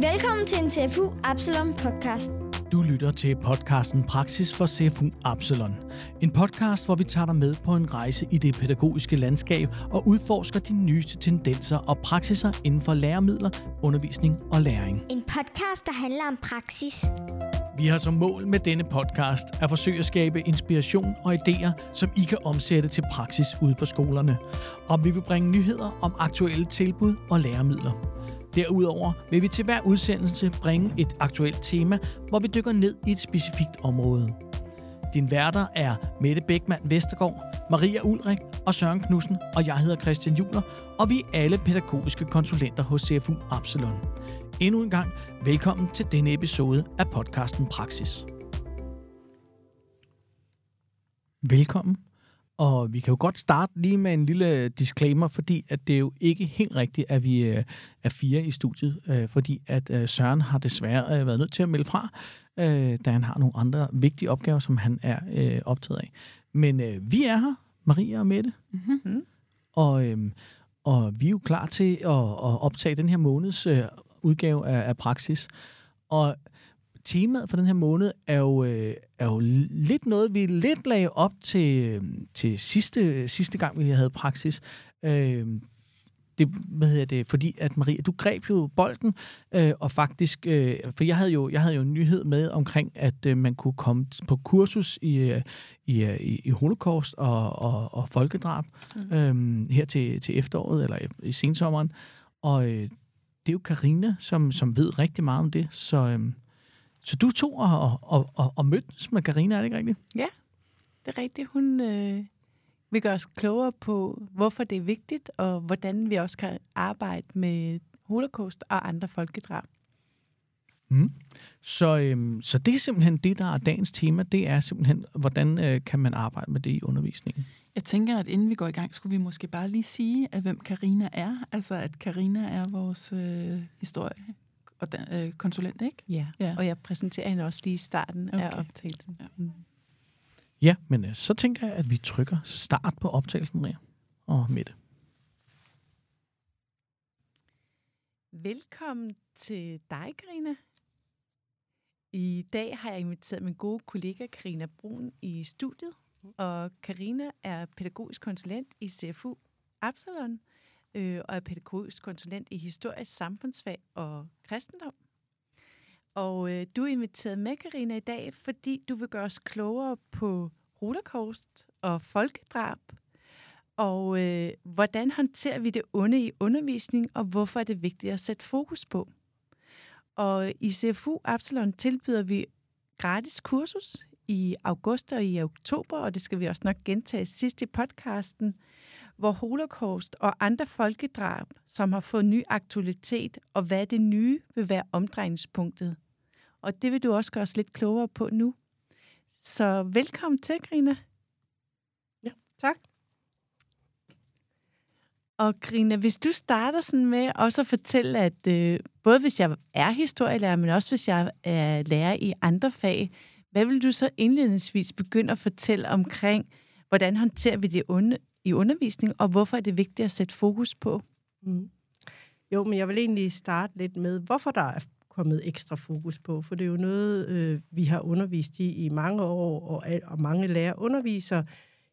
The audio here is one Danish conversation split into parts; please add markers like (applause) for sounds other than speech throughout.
Velkommen til en CFU Absalon podcast. Du lytter til podcasten Praksis for CFU Absalon. En podcast, hvor vi tager dig med på en rejse i det pædagogiske landskab og udforsker de nyeste tendenser og praksiser inden for læremidler, undervisning og læring. En podcast, der handler om praksis. Vi har som mål med denne podcast at forsøge at skabe inspiration og idéer, som I kan omsætte til praksis ude på skolerne. Og vi vil bringe nyheder om aktuelle tilbud og læremidler. Derudover vil vi til hver udsendelse bringe et aktuelt tema, hvor vi dykker ned i et specifikt område. Din værter er Mette Bækman Vestergaard, Maria Ulrik og Søren Knudsen, og jeg hedder Christian Juler, og vi er alle pædagogiske konsulenter hos CFU Absalon. Endnu en gang velkommen til denne episode af podcasten Praksis. Velkommen. Og vi kan jo godt starte lige med en lille disclaimer, fordi at det er jo ikke helt rigtigt, at vi øh, er fire i studiet, øh, fordi at øh, Søren har desværre øh, været nødt til at melde fra, øh, da han har nogle andre vigtige opgaver, som han er øh, optaget af. Men øh, vi er her, Maria og Mette, mm-hmm. og, øh, og vi er jo klar til at, at optage den her måneds øh, udgave af, af Praksis. Og temaet for den her måned er jo, øh, er jo lidt noget, vi lidt lagde op til, til sidste, sidste gang, vi havde praksis. Øh, det, hvad hedder det, fordi at Maria, du greb jo bolden, øh, og faktisk, øh, for jeg havde, jo, jeg havde jo en nyhed med omkring, at øh, man kunne komme på kursus i, øh, i, øh, i, i holocaust og, og, og folkedrab mm. øh, her til, til efteråret, eller i, i sensommeren, og øh, det er jo Karina som, som ved rigtig meget om det, så... Øh, så du tog og, og, og, og mødtes med Karina, er det ikke rigtigt? Ja, det er rigtigt. Hun øh, vil gøre os klogere på, hvorfor det er vigtigt, og hvordan vi også kan arbejde med holocaust og andre folkedrab. Mm. Så, øhm, så det er simpelthen det, der er dagens tema. Det er simpelthen, hvordan øh, kan man arbejde med det i undervisningen? Jeg tænker, at inden vi går i gang, skulle vi måske bare lige sige, at hvem Karina er. Altså, at Karina er vores øh, historie og øh, konsulent, ikke? Ja. ja, og jeg præsenterer hende også lige i starten okay. af optagelsen. Ja. Mm. ja, men øh, så tænker jeg, at vi trykker start på optagelsen, Maria og Mette. Velkommen til dig, Karina. I dag har jeg inviteret min gode kollega Karina Brun i studiet, og Karina er pædagogisk konsulent i CFU Absalon, øh, og er pædagogisk konsulent i historisk samfundsfag og kristendom. Og øh, du er inviteret med, Karina, i dag, fordi du vil gøre os klogere på holocaust og folkedrab, og øh, hvordan håndterer vi det onde i undervisning, og hvorfor er det vigtigt at sætte fokus på. Og i CFU Absalon tilbyder vi gratis kursus i august og i oktober, og det skal vi også nok gentage sidst i podcasten, hvor holocaust og andre folkedrab, som har fået ny aktualitet, og hvad det nye vil være omdrejningspunktet. Og det vil du også gøre os lidt klogere på nu. Så velkommen til, Grina. Ja, tak. Og Grina, hvis du starter sådan med også at fortælle, at øh, både hvis jeg er historielærer, men også hvis jeg er lærer i andre fag, hvad vil du så indledningsvis begynde at fortælle omkring, hvordan håndterer vi det onde, i undervisning, og hvorfor er det vigtigt at sætte fokus på? Mm. Jo, men jeg vil egentlig starte lidt med, hvorfor der er kommet ekstra fokus på, for det er jo noget, øh, vi har undervist i i mange år, og, og mange lærere underviser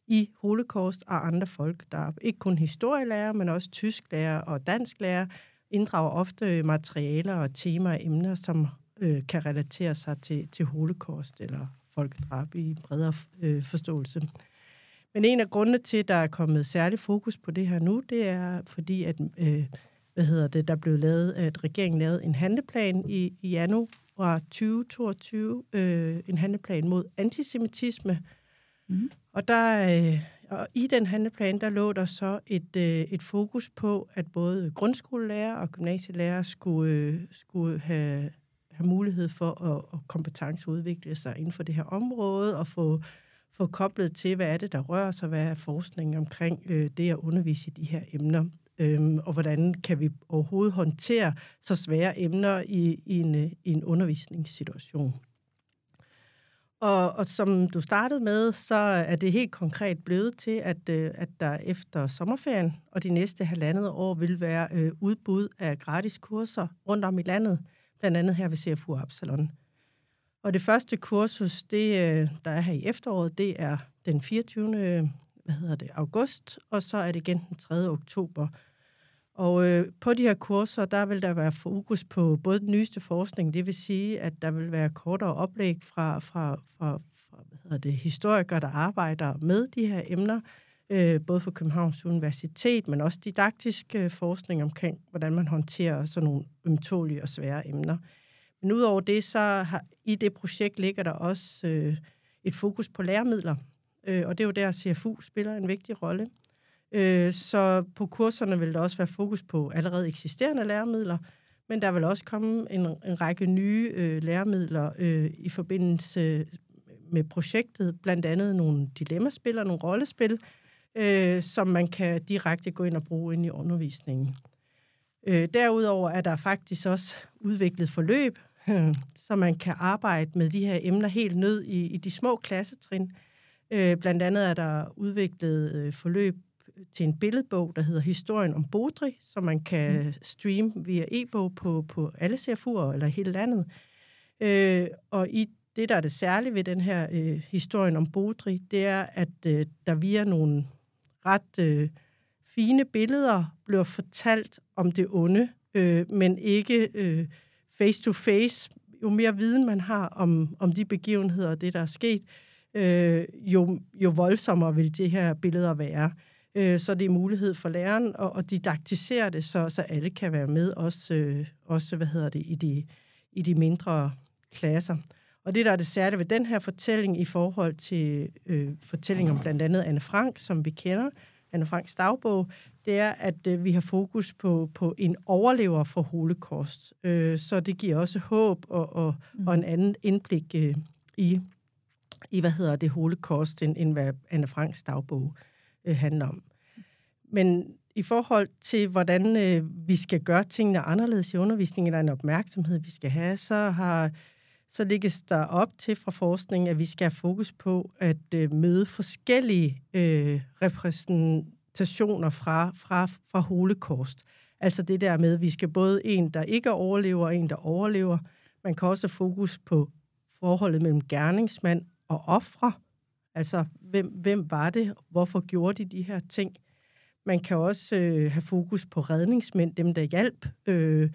i holocaust og andre folk. Der er ikke kun historielærer, men også tysklærer og dansklærer inddrager ofte materialer og temaer og emner, som øh, kan relatere sig til, til holocaust eller folkedrab i bredere øh, forståelse. Men en af grundene til, at der er kommet særlig fokus på det her nu, det er fordi, at øh, hvad hedder det, der blev lavet, at regeringen lavede en handleplan i, i januar 2022, øh, en handleplan mod antisemitisme. Mm. Og der, øh, og i den handleplan, der lå der så et, øh, et fokus på, at både grundskolelærer og gymnasielærer skulle, øh, skulle have, have mulighed for at, at kompetenceudvikle sig inden for det her område og få få koblet til, hvad er det, der rører sig, hvad er forskningen omkring øh, det at undervise i de her emner, øhm, og hvordan kan vi overhovedet håndtere så svære emner i, i, en, øh, i en undervisningssituation. Og, og som du startede med, så er det helt konkret blevet til, at, øh, at der efter sommerferien og de næste halvandet år vil være øh, udbud af gratis kurser rundt om i landet, blandt andet her ved CFU Absalon. Og det første kursus, det, øh, der er her i efteråret, det er den 24. Hvad hedder det, august, og så er det igen den 3. oktober. Og øh, på de her kurser, der vil der være fokus på både den nyeste forskning, det vil sige, at der vil være kortere oplæg fra, fra, fra, fra hvad hedder det, historikere, der arbejder med de her emner, øh, både for Københavns Universitet, men også didaktisk øh, forskning omkring, hvordan man håndterer sådan nogle ømtålige og svære emner. Men udover det, så har, i det projekt ligger der også øh, et fokus på læremidler, øh, og det er jo der, CFU spiller en vigtig rolle. Øh, så på kurserne vil der også være fokus på allerede eksisterende læremidler, men der vil også komme en, en række nye øh, læremidler øh, i forbindelse med projektet, blandt andet nogle dilemmaspil og nogle rollespil, øh, som man kan direkte gå ind og bruge ind i undervisningen. Øh, derudover er der faktisk også udviklet forløb, (laughs) så man kan arbejde med de her emner helt ned i, i de små klassetrin. Øh, blandt andet er der udviklet øh, forløb til en billedbog, der hedder Historien om Bodri, som man kan mm. streame via e-bog på, på alle CFU'er eller hele landet. Øh, og i det, der er det særlige ved den her øh, historien om Bodri, det er, at øh, der via nogle ret øh, fine billeder bliver fortalt om det onde, øh, men ikke øh, face to face. Jo mere viden man har om, om de begivenheder og det, der er sket, øh, jo, jo voldsommere vil de her billeder være. Øh, så det er mulighed for læreren at, at didaktisere det, så, så alle kan være med, også, øh, også hvad hedder det, i de, i de mindre klasser. Og det, der er det særlige ved den her fortælling i forhold til øh, fortællingen om blandt andet Anne Frank, som vi kender, Anne Franks dagbog, det er, at øh, vi har fokus på, på en overlever for holocaust. Øh, så det giver også håb og, og, mm. og en anden indblik øh, i, i, hvad hedder det, holocaust, end, end hvad Anne Franks dagbog øh, handler om. Men i forhold til, hvordan øh, vi skal gøre tingene anderledes i undervisningen, eller en opmærksomhed, vi skal have, så har så ligges der op til fra forskningen, at vi skal have fokus på at øh, møde forskellige øh, repræsentationer fra, fra, fra holocaust. Altså det der med, at vi skal både en, der ikke overlever, og en, der overlever. Man kan også fokus på forholdet mellem gerningsmand og ofre. Altså, hvem, hvem var det? Hvorfor gjorde de de her ting? Man kan også øh, have fokus på redningsmænd, dem der hjalp, øh,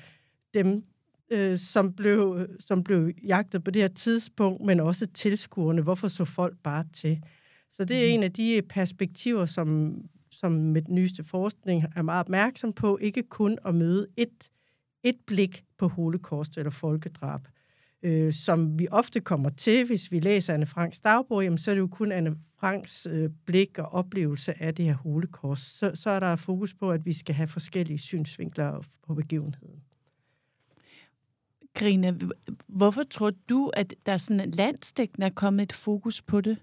dem øh, som, blev, som blev jagtet på det her tidspunkt, men også tilskuerne. Hvorfor så folk bare til? Så det er mm. en af de perspektiver, som, som med den nyeste forskning er meget opmærksom på, ikke kun at møde et, et blik på holocaust eller folkedrab, øh, som vi ofte kommer til, hvis vi læser Anne Franks dagbog, jamen, så er det jo kun Anne Franks øh, blik og oplevelse af det her holocaust. Så, så er der fokus på, at vi skal have forskellige synsvinkler på begivenheden. Grine, hvorfor tror du, at der sådan landstækkende er kommet et fokus på det?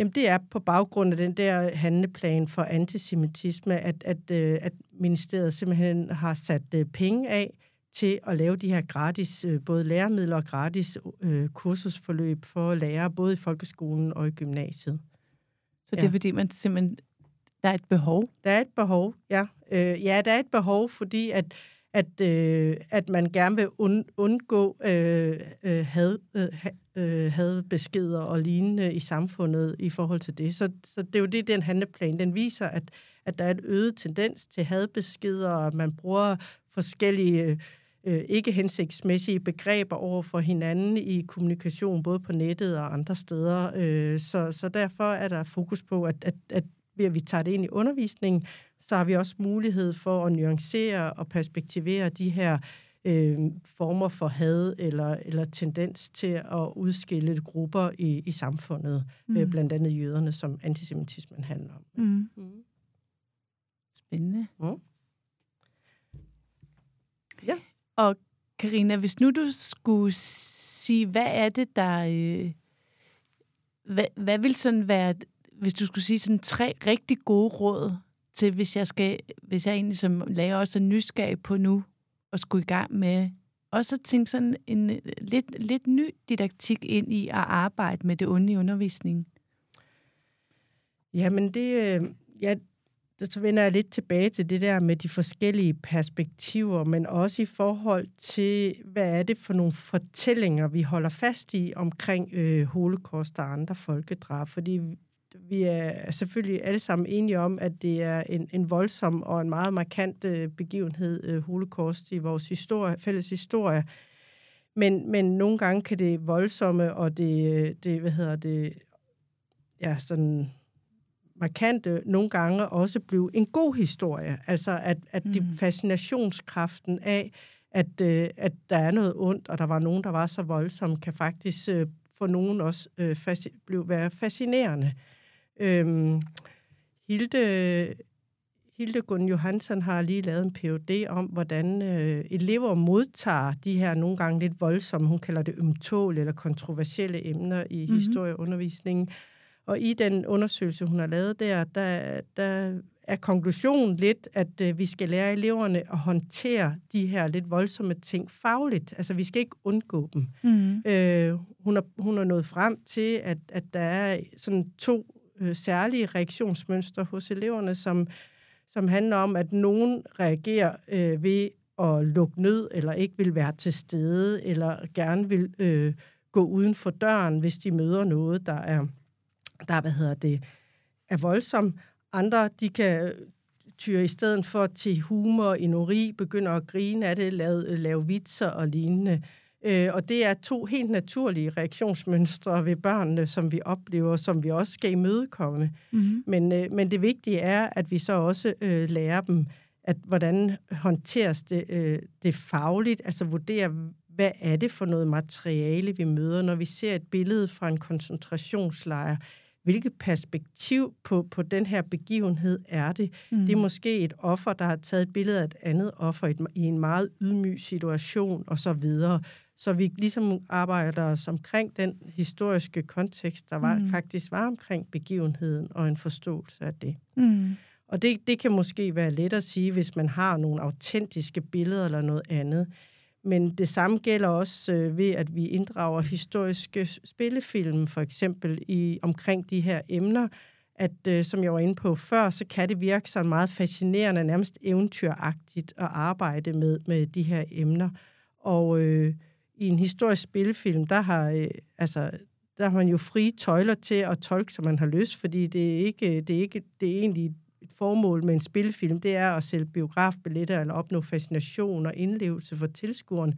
Jamen, det er på baggrund af den der handleplan for antisemitisme, at, at, øh, at ministeriet simpelthen har sat øh, penge af til at lave de her gratis, øh, både læremidler og gratis øh, kursusforløb for lærere, både i folkeskolen og i gymnasiet. Så det er fordi, man simpelthen, der er et behov? Der er et behov, ja. Øh, ja, der er et behov, fordi at at, øh, at man gerne vil und, undgå øh, øh, had, øh, øh, hadbeskeder og lignende i samfundet i forhold til det. Så, så det er jo det, den handleplan, den viser, at, at der er en øget tendens til hadbeskeder, og man bruger forskellige øh, øh, ikke hensigtsmæssige begreber over for hinanden i kommunikation, både på nettet og andre steder. Øh, så, så derfor er der fokus på, at, at, at ved at vi tager det ind i undervisningen, så har vi også mulighed for at nuancere og perspektivere de her øh, former for had eller, eller tendens til at udskille grupper i, i samfundet, øh, mm. øh, blandt andet jøderne, som antisemitismen handler om. Mm. Mm. Spændende. Mm. Ja. Og Karina, hvis nu du skulle sige, hvad er det, der... Øh, hvad, hvad vil sådan være, hvis du skulle sige sådan tre rigtig gode råd til, hvis jeg, skal, hvis jeg egentlig som lærer også er nysgerrig på nu, og skulle i gang med også at tænke sådan en lidt, lidt ny didaktik ind i at arbejde med det onde i undervisningen? Jamen, det, øh, ja, så vender jeg lidt tilbage til det der med de forskellige perspektiver, men også i forhold til, hvad er det for nogle fortællinger, vi holder fast i omkring øh, holocaust og andre folkedrab. Fordi vi er selvfølgelig alle sammen enige om, at det er en, en voldsom og en meget markant øh, begivenhed, øh, holocaust, i vores historie, fælles historie. Men, men nogle gange kan det voldsomme og det, det hvad hedder det, ja, sådan markante nogle gange også blive en god historie. Altså at, at mm. de fascinationskraften af, at, øh, at der er noget ondt, og der var nogen, der var så voldsomme, kan faktisk øh, for nogen også øh, fasc- blive, være fascinerende. Øhm, Hilde, Hilde Gunn Johansson har lige lavet en PhD om, hvordan øh, elever modtager de her nogle gange lidt voldsomme, hun kalder det ømtål eller kontroversielle emner i mm-hmm. historieundervisningen. Og i den undersøgelse, hun har lavet der, der, der er konklusionen lidt, at øh, vi skal lære eleverne at håndtere de her lidt voldsomme ting fagligt. Altså, vi skal ikke undgå dem. Mm. Øh, hun, har, hun har nået frem til, at, at der er sådan to øh, særlige reaktionsmønstre hos eleverne, som, som handler om, at nogen reagerer øh, ved at lukke ned, eller ikke vil være til stede, eller gerne vil øh, gå uden for døren, hvis de møder noget, der er der hvad hedder det, er voldsomt. Andre, de kan øh, tyre i stedet for til humor, inori, begynder at grine af det, lave, lave vitser og lignende. Øh, og det er to helt naturlige reaktionsmønstre ved børnene, som vi oplever, som vi også skal imødekomme. Mm-hmm. Men, øh, men det vigtige er, at vi så også øh, lærer dem, at hvordan håndteres det, øh, det fagligt, altså vurdere, hvad er det for noget materiale, vi møder, når vi ser et billede fra en koncentrationslejr hvilket perspektiv på, på den her begivenhed er det? Mm. Det er måske et offer, der har taget et billede af et andet offer i, et, i en meget ydmyg situation og så videre. Så vi ligesom arbejder os omkring den historiske kontekst, der var, mm. faktisk var omkring begivenheden og en forståelse af det. Mm. Og det, det kan måske være let at sige, hvis man har nogle autentiske billeder eller noget andet. Men det samme gælder også øh, ved, at vi inddrager historiske spillefilm, for eksempel i omkring de her emner, at øh, som jeg var inde på før, så kan det virke sådan meget fascinerende, nærmest eventyragtigt at arbejde med, med de her emner. Og øh, i en historisk spillefilm, der har, øh, altså, der har man jo frie tøjler til at tolke, som man har lyst, fordi det er ikke, det er ikke det er egentlig et formål med en spillefilm, det er at sælge biografbilletter eller opnå fascination og indlevelse for tilskueren.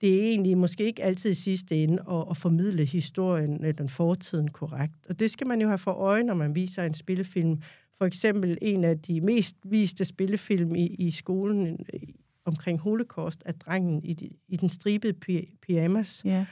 Det er egentlig måske ikke altid i sidste ende at, at formidle historien eller den fortiden korrekt. Og det skal man jo have for øje, når man viser en spillefilm. For eksempel en af de mest viste spillefilm i, i skolen omkring holocaust er Drengen i, de, i den stribede pyjamas. Ja.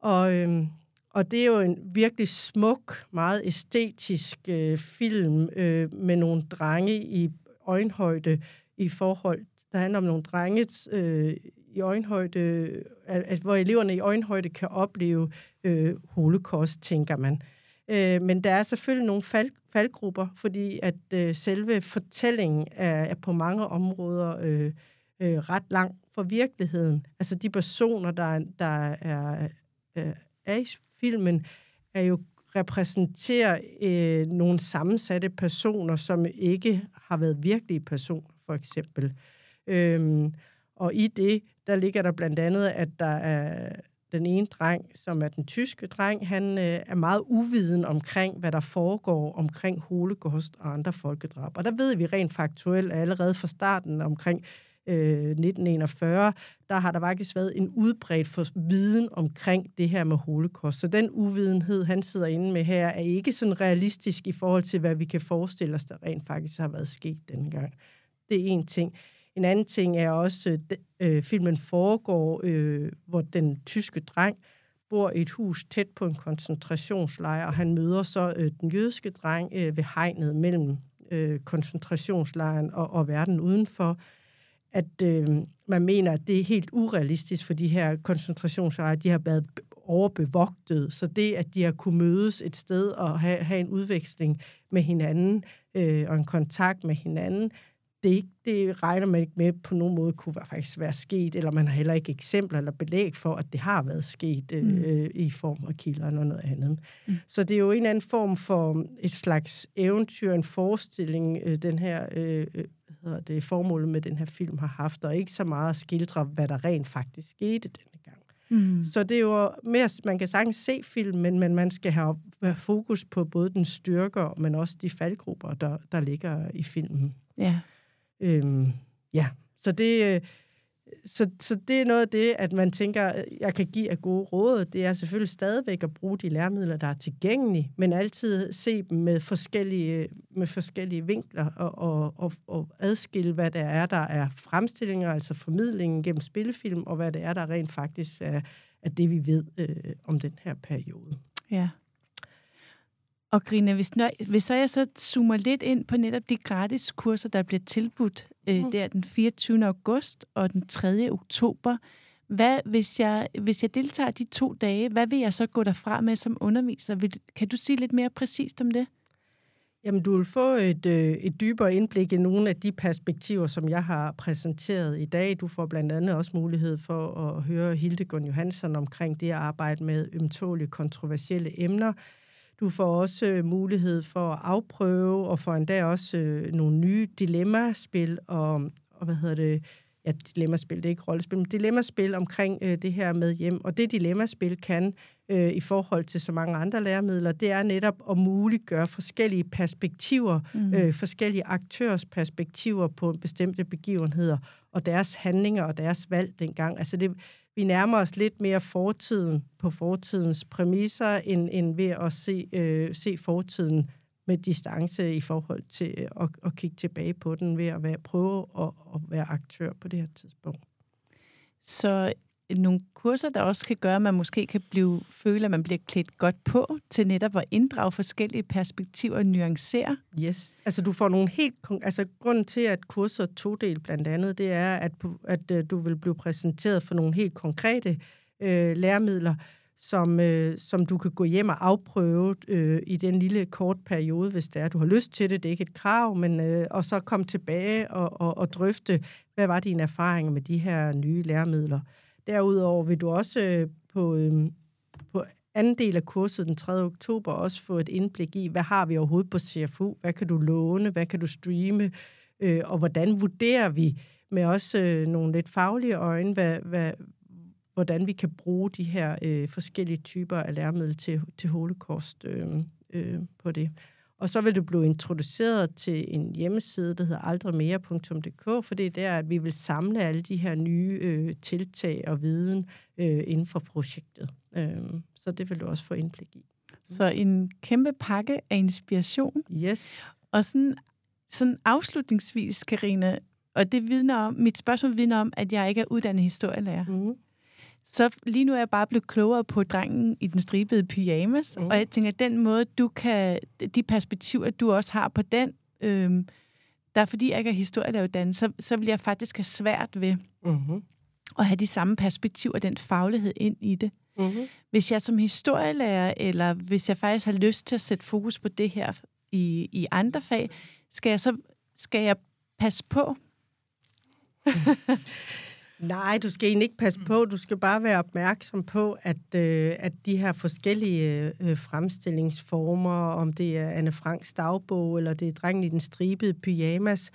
Og øhm, og det er jo en virkelig smuk, meget æstetisk øh, film øh, med nogle drenge i øjenhøjde i forhold. Der handler om nogle drenge øh, i øjenhøjde, at, at, hvor eleverne i øjenhøjde kan opleve øh, holocaust, tænker man. Øh, men der er selvfølgelig nogle fald, faldgrupper, fordi at øh, selve fortællingen er, er på mange områder øh, øh, ret lang fra virkeligheden. Altså de personer, der, der er, øh, er i filmen, er jo repræsenterer øh, nogle sammensatte personer, som ikke har været virkelige personer, for eksempel. Øhm, og i det, der ligger der blandt andet, at der er den ene dreng, som er den tyske dreng, han øh, er meget uviden omkring, hvad der foregår omkring holocaust og andre folkedrab. Og der ved vi rent faktuelt allerede fra starten omkring Øh, 1941, der har der faktisk været en udbredt for viden omkring det her med holocaust. Så den uvidenhed, han sidder inde med her, er ikke sådan realistisk i forhold til, hvad vi kan forestille os, der rent faktisk har været sket dengang. Det er en ting. En anden ting er også, øh, at øh, filmen foregår, øh, hvor den tyske dreng bor i et hus tæt på en koncentrationslejr, og han møder så øh, den jødiske dreng øh, ved hegnet mellem øh, koncentrationslejren og, og verden udenfor at øh, man mener, at det er helt urealistisk for de her koncentrationslejre. De har været overbevogtet, så det, at de har kunne mødes et sted og have, have en udveksling med hinanden øh, og en kontakt med hinanden, det, ikke, det regner man ikke med på nogen måde kunne være, faktisk være sket, eller man har heller ikke eksempler eller belæg for, at det har været sket øh, Mm. øh, i form af kilder eller noget andet. Mm. Så det er jo en anden form for et slags eventyr, en forestilling, øh, den her øh, øh, hedder det, formålet med den her film har haft, og ikke så meget at skildre, hvad der rent faktisk skete denne gang. Mm. Så det er jo mere, man kan sagtens se filmen, men man skal have have fokus på både den styrker, men også de faldgrupper, der, der ligger i filmen. Ja. Øhm, ja, så det, øh, så, så det er noget af det, at man tænker, jeg kan give af gode råd. Det er selvfølgelig stadigvæk at bruge de læremidler, der er tilgængelige, men altid se dem med forskellige, med forskellige vinkler og, og, og, og adskille, hvad det er, der er fremstillinger, altså formidlingen gennem spillefilm, og hvad det er, der rent faktisk er, er det, vi ved øh, om den her periode. Ja. Og Grine, hvis, når, hvis så jeg så zoomer lidt ind på netop de gratis kurser, der bliver tilbudt øh, Mm. der den 24. august og den 3. oktober, hvad, hvis, jeg, hvis jeg deltager de to dage, hvad vil jeg så gå derfra med som underviser? Vil, kan du sige lidt mere præcist om det? Jamen, du vil få et, øh, et dybere indblik i nogle af de perspektiver, som jeg har præsenteret i dag. Du får blandt andet også mulighed for at høre Hildegund Johansson omkring det at arbejde med ømtålige kontroversielle emner. Du får også øh, mulighed for at afprøve og får endda også øh, nogle nye dilemmaspil og, og hvad hedder det, ja, dilemmaspil, det er ikke rollespil, men dilemmaspil omkring øh, det her med hjem. Og det dilemmaspil kan øh, i forhold til så mange andre læremidler, det er netop at muliggøre forskellige perspektiver, mm. øh, forskellige aktørers perspektiver på bestemte begivenheder, og deres handlinger og deres valg dengang. Altså det, vi nærmer os lidt mere fortiden på fortidens præmisser, end, end ved at se, øh, se fortiden med distance i forhold til øh, at, at kigge tilbage på den, ved at være, prøve at, at være aktør på det her tidspunkt. Så nogle kurser, der også kan gøre, at man måske kan blive, føle, at man bliver klædt godt på til netop at inddrage forskellige perspektiver og nuancere. Yes. Altså du får nogle helt... Altså grunden til, at kurser todel blandt andet, det er, at, at øh, du vil blive præsenteret for nogle helt konkrete øh, læremidler, som, øh, som du kan gå hjem og afprøve øh, i den lille kort periode, hvis det er, du har lyst til det. Det er ikke et krav, men øh, og så komme tilbage og, og, og drøfte, hvad var dine erfaringer med de her nye læremidler. Derudover vil du også øh, på, øh, på anden del af kurset den 3. oktober også få et indblik i, hvad har vi overhovedet på CFU? Hvad kan du låne? Hvad kan du streame? Øh, og hvordan vurderer vi med også øh, nogle lidt faglige øjne, hvad, hvad, hvordan vi kan bruge de her øh, forskellige typer af læremidler til, til holocaust øh, øh, på det. Og så vil du blive introduceret til en hjemmeside, der hedder aldrigmere.dk, for det er der, at vi vil samle alle de her nye øh, tiltag og viden øh, inden for projektet. Øh, så det vil du også få indblik i. Så en kæmpe pakke af inspiration. Yes. Og sådan, sådan afslutningsvis, Karina, og det vidner om, mit spørgsmål vidner om, at jeg ikke er uddannet historielærer. Mm. Så lige nu er jeg bare blevet klogere på drengen i den stribede pyjamas, mm. og jeg tænker, at den måde, du kan, de perspektiver, du også har på den, øhm, der er fordi jeg ikke er historielæreruddannet, så, så vil jeg faktisk have svært ved Mm-hmm. at have de samme perspektiver og den faglighed ind i det. Mm-hmm. Hvis jeg som historielærer, eller hvis jeg faktisk har lyst til at sætte fokus på det her i, i andre fag, skal jeg så skal jeg passe på? (laughs) Nej, du skal egentlig ikke passe på. Du skal bare være opmærksom på, at, øh, at de her forskellige øh, fremstillingsformer, om det er Anne Franks dagbog, eller det er drengen i den stribede pyjamas,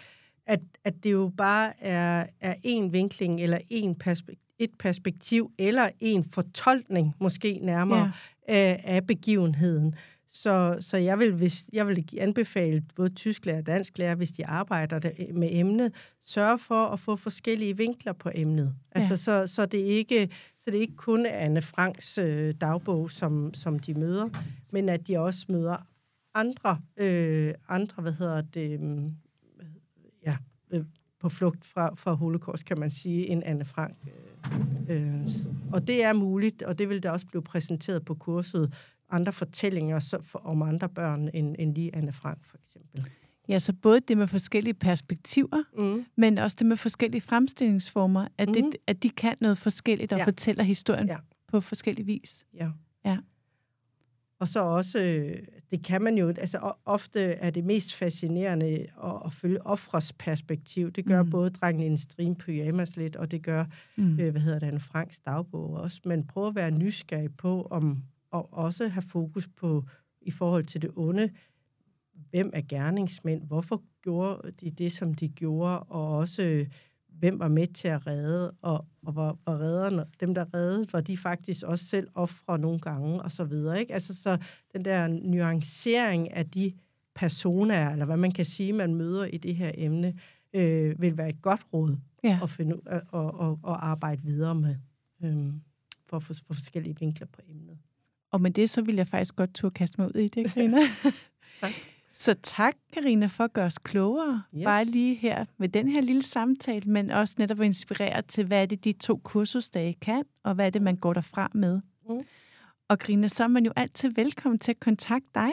at, at det jo bare er, er en vinkling, eller en perspek- et perspektiv, eller en fortolkning, måske nærmere, ja. af, af begivenheden. Så, så jeg, vil, hvis, jeg vil anbefale både tysklærer og dansklærer, hvis de arbejder der, med emnet, sørge for at få forskellige vinkler på emnet. Altså, Ja. så, så, det ikke, så det ikke kun er Anne Franks øh, dagbog, som, som de møder, men at de også møder andre, øh, andre hvad hedder det, øh, ja, øh, på flugt fra, fra holocaust, kan man sige, end Anne Frank. Øh, øh, og det er muligt, og det vil der også blive præsenteret på kurset, andre fortællinger så, for, om andre børn, end, end lige Anne Frank, for eksempel. Ja, så både det med forskellige perspektiver, Mm. men også det med forskellige fremstillingsformer, at. Mhm. det, at de kan noget forskelligt og Ja. fortæller historien Ja. på forskellig vis. Ja. Ja. og så også, øh, det kan man jo, altså ofte er det mest fascinerende at, at følge offres perspektiv. Det gør Mm. mm. både drengen i en stream pyjamas lidt, og det gør, Mm. øh, hvad hedder det, Anne Franks dagbog også. Men prøv at være nysgerrig på, om, og også have fokus på, i forhold til det onde, hvem er gerningsmænd, hvorfor gjorde de det, som de gjorde, og også øh, hvem var med til at redde, og, og var, var redderne, dem, der reddede, var de faktisk også selv ofre nogle gange, og så videre. Ikke? Altså, så den der nuancering af de personer, eller hvad man kan sige, man møder i det her emne, øh, vil være et godt råd Ja. at, finde, at, at, at, at arbejde videre med, øh, for, for, for forskellige vinkler på emnet. Og med det, så vil jeg faktisk godt turde kaste mig ud i det, Karina. (laughs) Tak. Så tak, Karina, for at gøre os klogere. Yes. Bare lige her med den her lille samtale, men også netop at inspirere til, hvad er det, de to kursusdage kan, og hvad er det, man går derfra med. Mm. Og Karina, så er man jo altid velkommen til at kontakte dig.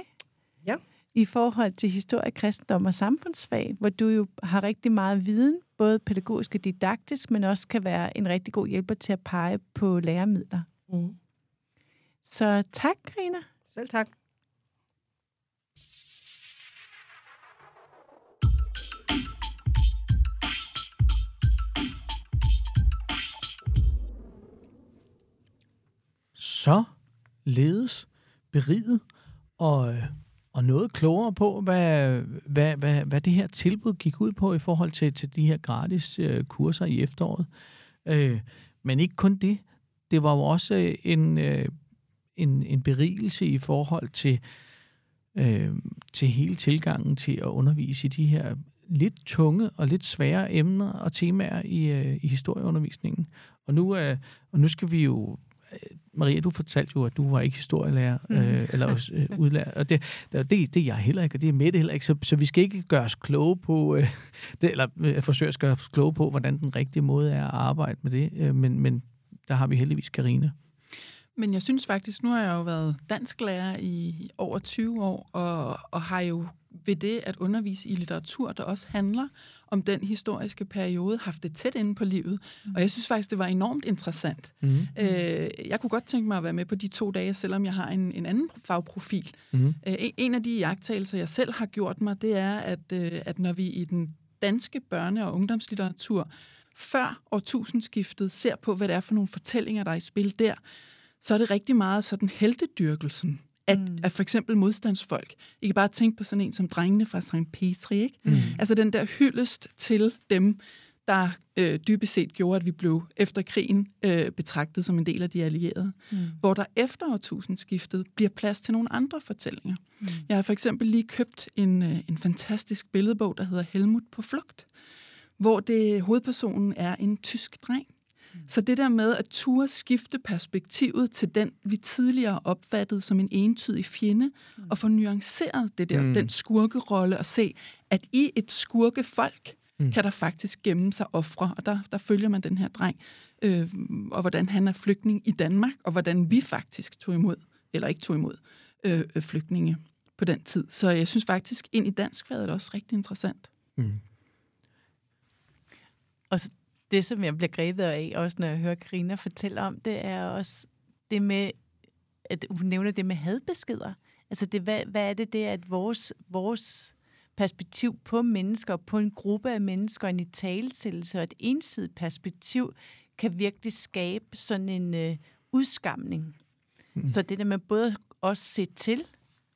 Ja. I forhold til historie, kristendom og samfundsfag, hvor du jo har rigtig meget viden, både pædagogisk og didaktisk, men også kan være en rigtig god hjælper til at pege på læremidler. Mm. Så tak, Karina. Selv tak. så ledes beriget og, og noget klogere på, hvad, hvad, hvad, hvad det her tilbud gik ud på i forhold til, til de her gratis øh, kurser i efteråret. Øh, men ikke kun det. Det var jo også en, øh, en, en berigelse i forhold til, øh, til hele tilgangen til at undervise i de her lidt tunge og lidt svære emner og temaer i, øh, i historieundervisningen. Og nu, øh, og nu skal vi jo Maria, du fortalte jo, at du var ikke historielærer, Mhm. øh, eller også, øh, udlærer, og det, det, det er jeg heller ikke, og det er Mette heller ikke, så, så vi skal ikke gøre os kloge på, øh, (laughs) det, eller øh, forsøge at gøre os kloge på, hvordan den rigtige måde er at arbejde med det, øh, men, men der har vi heldigvis Karina. Men jeg synes faktisk, nu har jeg jo været dansklærer i over 20 år, og, og har jo ved det at undervise i litteratur, der også handler om den historiske periode, haft det tæt inde på livet. Mm. Og jeg synes faktisk, det var enormt interessant. Mm. Øh, jeg kunne godt tænke mig at være med på de to dage, selvom jeg har en, en anden fagprofil. Mm. Øh, en- en af de jagttagelser, jeg selv har gjort mig, det er, at, øh, at når vi i den danske børne- og ungdomslitteratur før årtusindskiftet ser på, hvad det er for nogle fortællinger, der er i spil der, så er det rigtig meget sådan heltedyrkelsen af, mm. af for eksempel modstandsfolk. I kan bare tænke på sådan en som drengene fra St. Petri, ikke? Mm. Altså den der hyldest til dem, der øh, dybest set gjorde, at vi blev efter krigen øh, betragtet som en del af de allierede. Mm. Hvor der efter årtusindskiftet bliver plads til nogle andre fortællinger. Mm. Jeg har for eksempel lige købt en, øh, en fantastisk billedbog, der hedder Helmut på flugt, hvor det hovedpersonen er en tysk dreng. Så det der med at ture skifte perspektivet til den, vi tidligere opfattede som en entydig fjende, mm. og få nuanceret det der, Mm. mm. den skurkerolle, og se, at i et skurkefolk Mm. mm. kan der faktisk gemme sig ofre. Og der, der følger man den her dreng, øh, og hvordan han er flygtning i Danmark, og hvordan vi faktisk tog imod, eller ikke tog imod, øh, øh, flygtninge på den tid. Så jeg synes faktisk, ind i dansk er det også rigtig interessant. Mm. Og så det, som jeg bliver grebet af, også når jeg hører Karina fortælle om det, er også det med, at hun nævner det med hadbeskeder. Altså, det, hvad, hvad er det, det er, at vores, vores perspektiv på mennesker, på en gruppe af mennesker, en italesættelse og et ensidigt perspektiv, kan virkelig skabe sådan en øh, udskamning. Mm. Så det der med både at også se til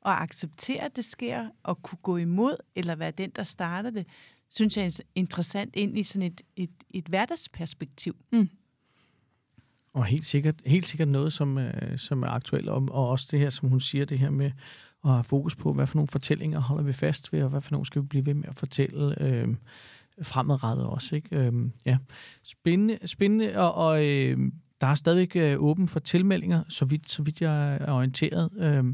og acceptere, at det sker, og kunne gå imod, eller være den, der starter det, synes jeg er interessant ind i sådan et, et, et hverdagsperspektiv. Og helt sikkert, helt sikkert noget, som, øh, som er aktuelt, og, og også det her, som hun siger, det her med at have fokus på, hvad for nogle fortællinger holder vi fast ved, og hvad for nogle skal vi blive ved med at fortælle øh, fremadrettet også. Ikke? Øh, ja. Spændende, spændende og, og øh, der er stadigvæk øh, åben for tilmeldinger, så vidt, så vidt jeg er orienteret. Øh,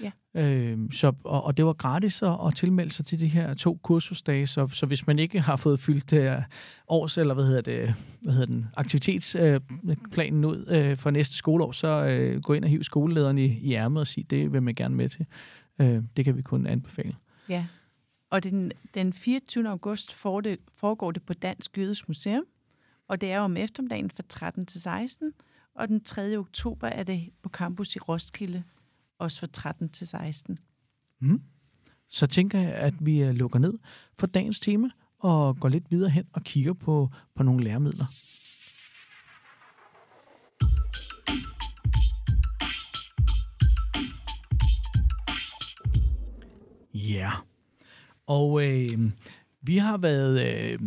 Ja. Øh, så, og, og det var gratis at, at tilmelde sig til de her to kursusdage, så, så hvis man ikke har fået fyldt uh, års, eller hvad hedder det, hvad hedder den, aktivitetsplanen uh, ud uh, for næste skoleår, så uh, gå ind og hiv skolelederen i, i ærmet og sige, det vil man gerne med til. Uh, det kan vi kun anbefale. Ja. Og den, den 24. august foregår det på Dansk Jødisk Museum, og det er om eftermiddagen fra 13 til 16, og den 3. oktober er det på campus i Roskilde også fra 13 til 16. Mm. Så tænker jeg, at vi øh, lukker ned for dagens tema og går lidt videre hen og kigger på, på nogle læremidler. Ja. Yeah. Og øh, vi har været, øh,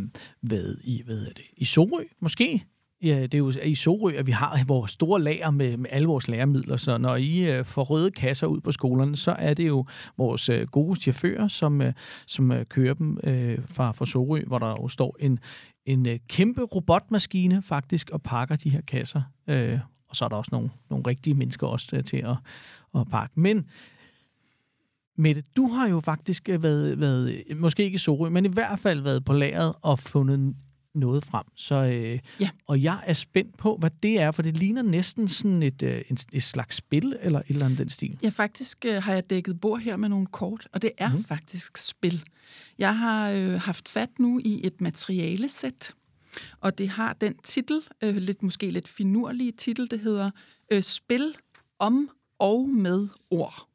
været i, hvad er det, i Sorø, måske, Ja, det er jo i Sorø, at vi har vores store lager med, med alle vores læremidler, så når I øh, får røde kasser ud på skolerne, så er det jo vores øh, gode chauffører, som, øh, som øh, kører dem øh, fra, fra Sorø, hvor der jo står en, en øh, kæmpe robotmaskine faktisk og pakker de her kasser. Øh, og så er der også nogle, nogle rigtige mennesker også øh, til at, at pakke. Men Mette, du har jo faktisk øh, været, været, måske ikke i Sorø, men i hvert fald været på lageret og fundet noget frem. Så, øh, Ja. Og jeg er spændt på, hvad det er, for det ligner næsten sådan et, øh, en, et slags spil, eller et eller andet den stil. Ja, faktisk øh, har jeg dækket bord her med nogle kort, og det er mm. faktisk spil. Jeg har øh, haft fat nu i et materialesæt, og det har den titel, øh, lidt måske lidt finurlige titel, det hedder øh, Spil om og med ord.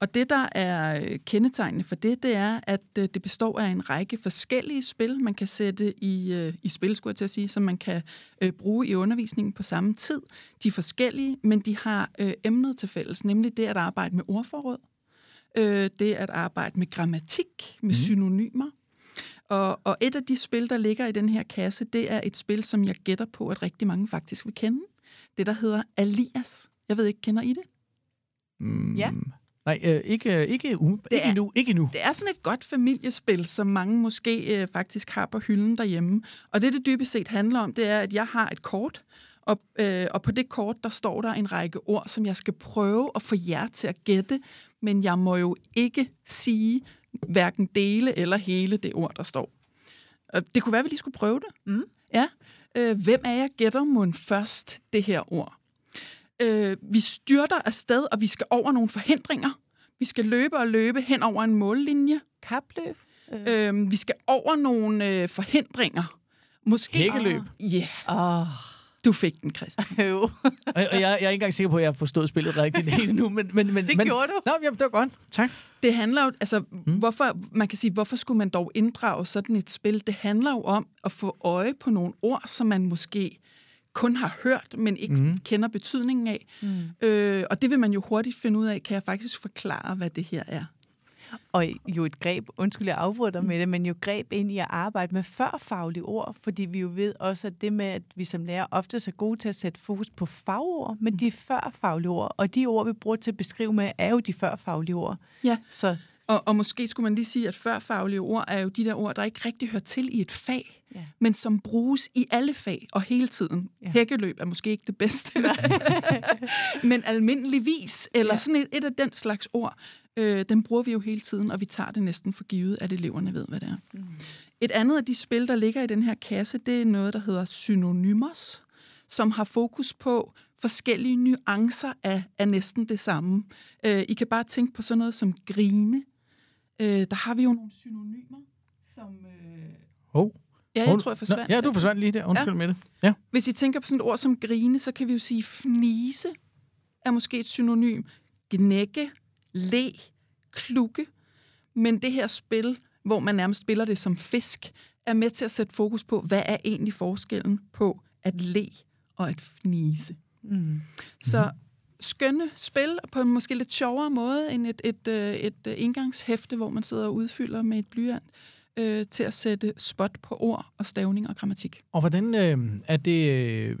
Og det, der er øh, kendetegnende for det, det er, at øh, det består af en række forskellige spil, man kan sætte i, øh, i spil, skulle jeg til at sige, som man kan øh, bruge i undervisningen på samme tid. De er forskellige, men de har øh, emnet til fælles, nemlig det at arbejde med ordforråd, øh, det at arbejde med grammatik, med mm. synonymer. Og, og et af de spil, der ligger i den her kasse, det er et spil, som jeg gætter på, at rigtig mange faktisk vil kende. Det, der hedder Alias. Jeg ved ikke, kender I det? Mm. Ja. Nej, øh, ikke, øh, ikke, um, ikke er- endnu. Ikke endnu. Det er sådan et godt familiespil, som mange måske øh, faktisk har på hylden derhjemme. Og det, det dybest set handler om, det er, at jeg har et kort, og, øh, og på det kort, der står der en række ord, som jeg skal prøve at få jer til at gætte, men jeg må jo ikke sige hverken dele eller hele det ord, der står. Det kunne være, at vi lige skulle prøve det. Mm. Ja. Øh, hvem af jer gætter mon først det her ord? Øh, vi styrter afsted, og vi skal over nogle forhindringer. Vi skal løbe og løbe hen over en mållinje. Kapløb? Øh. Øh, vi skal over nogle øh, forhindringer. Måske... Hækkeløb. Ja, Åh, oh, du fik den, Christian. (laughs) jo. Og, og jeg, jeg er ikke engang sikker på, at jeg har forstået spillet rigtigt helt nu. Men, men, men, Det men, gjorde du. Nå, jamen, det var godt. Tak. Det handler jo, altså, mm. hvorfor, man kan sige, hvorfor skulle man dog inddrage sådan et spil? Det handler jo om at få øje på nogle ord, som man måske kun har hørt, men ikke mm. kender betydningen af. Mm. Øh, og det vil man jo hurtigt finde ud af, kan jeg faktisk forklare, hvad det her er. Og jo et greb, undskyld, jeg afbryder dig med det, men jo greb ind i at arbejde med førfaglige ord, fordi vi jo ved også, at det med, at vi som lærer ofte er så gode til at sætte fokus på fagord, men de førfaglige ord, og de ord, vi bruger til at beskrive med, er jo de førfaglige ord. Ja. Så Og, og måske skulle man lige sige, at førfaglige ord er jo de der ord, der ikke rigtig hører til i et fag, Ja. men som bruges i alle fag og hele tiden. Ja. Hækkeløb er måske ikke det bedste, (laughs) men almindeligvis, eller ja. sådan et, et af den slags ord, øh, den bruger vi jo hele tiden, og vi tager det næsten for givet, at eleverne ved, hvad det er. Mm. Et andet af de spil, der ligger i den her kasse, det er noget, der hedder synonymers, som har fokus på forskellige nuancer af, af næsten det samme. Øh, I kan bare tænke på sådan noget som grine. Øh, der har vi jo nogle synonymer, som... Øh, Oh. ja, jeg tror, jeg forsvandt. Nå, ja, du forsvandt lige der. Undskyld ja. med det. Ja. Hvis I tænker på sådan et ord som grine, så kan vi jo sige fnise er måske et synonym. Gnække, le, klukke. Men det her spil, hvor man nærmest spiller det som fisk, er med til at sætte fokus på, hvad er egentlig forskellen på at le og at fnise. mm. Så skønne spil på en måske lidt sjovere måde end et, et, øh, et, et indgangshæfte, hvor man sidder og udfylder med et blyant øh, til at sætte spot på ord og stavning og grammatik. Og hvordan øh, er det... Øh,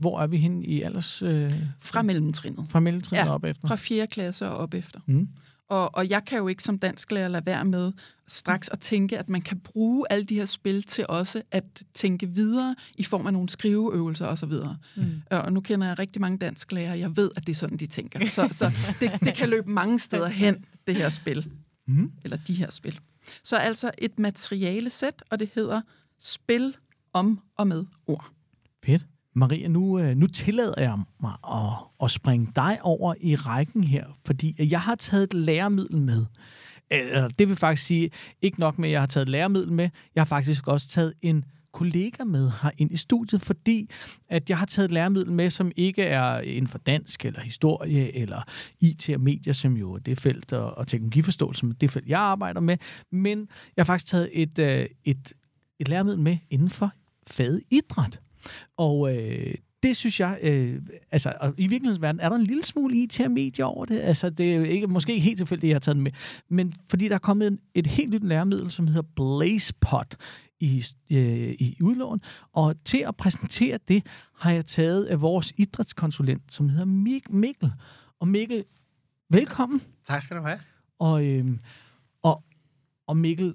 hvor er vi hen i alders... Øh, Fra mellemtrinnet. fra mellemtrinnet Ja, op efter? Fra 4. klasse og op efter. Mm. Og, og jeg kan jo ikke som dansklærer lade være med straks at tænke, at man kan bruge alle de her spil til også at tænke videre i form af nogle skriveøvelser osv. Mm. Og nu kender jeg rigtig mange dansklærer, jeg ved, at det er sådan, de tænker. Så, så (laughs) det, det kan løbe mange steder hen, det her spil. Mm. Eller de her spil. Så altså et materiale sæt, og det hedder Spil om og med ord. Fedt. Maria, nu, øh, nu tillader jeg mig at, at springe dig over i rækken her, fordi jeg har taget et læremiddel med. Det vil faktisk sige, ikke nok med, at jeg har taget et læremiddel med, jeg har faktisk også taget en kollega med her ind i studiet, fordi at jeg har taget et læremiddel med, som ikke er inden for dansk eller historie eller IT og medier, som jo er det felt, og, og teknologiforståelse, som er det felt, jeg arbejder med. Men jeg har faktisk taget et, øh, et, et læremiddel med inden for faget idræt. Og øh, det synes jeg, øh, altså og i virkelighedens verden, er der en lille smule IT og medier over det. Altså det er jo ikke, måske ikke helt tilfældigt, at jeg har taget den med. Men fordi der er kommet en, et helt nyt læremiddel, som hedder BlazePod i, øh, i udlån. Og til at præsentere det, har jeg taget af vores idrætskonsulent, som hedder Mik Mikkel. Og Mikkel, velkommen. Tak skal du have. Og, øh, og, og Mikkel,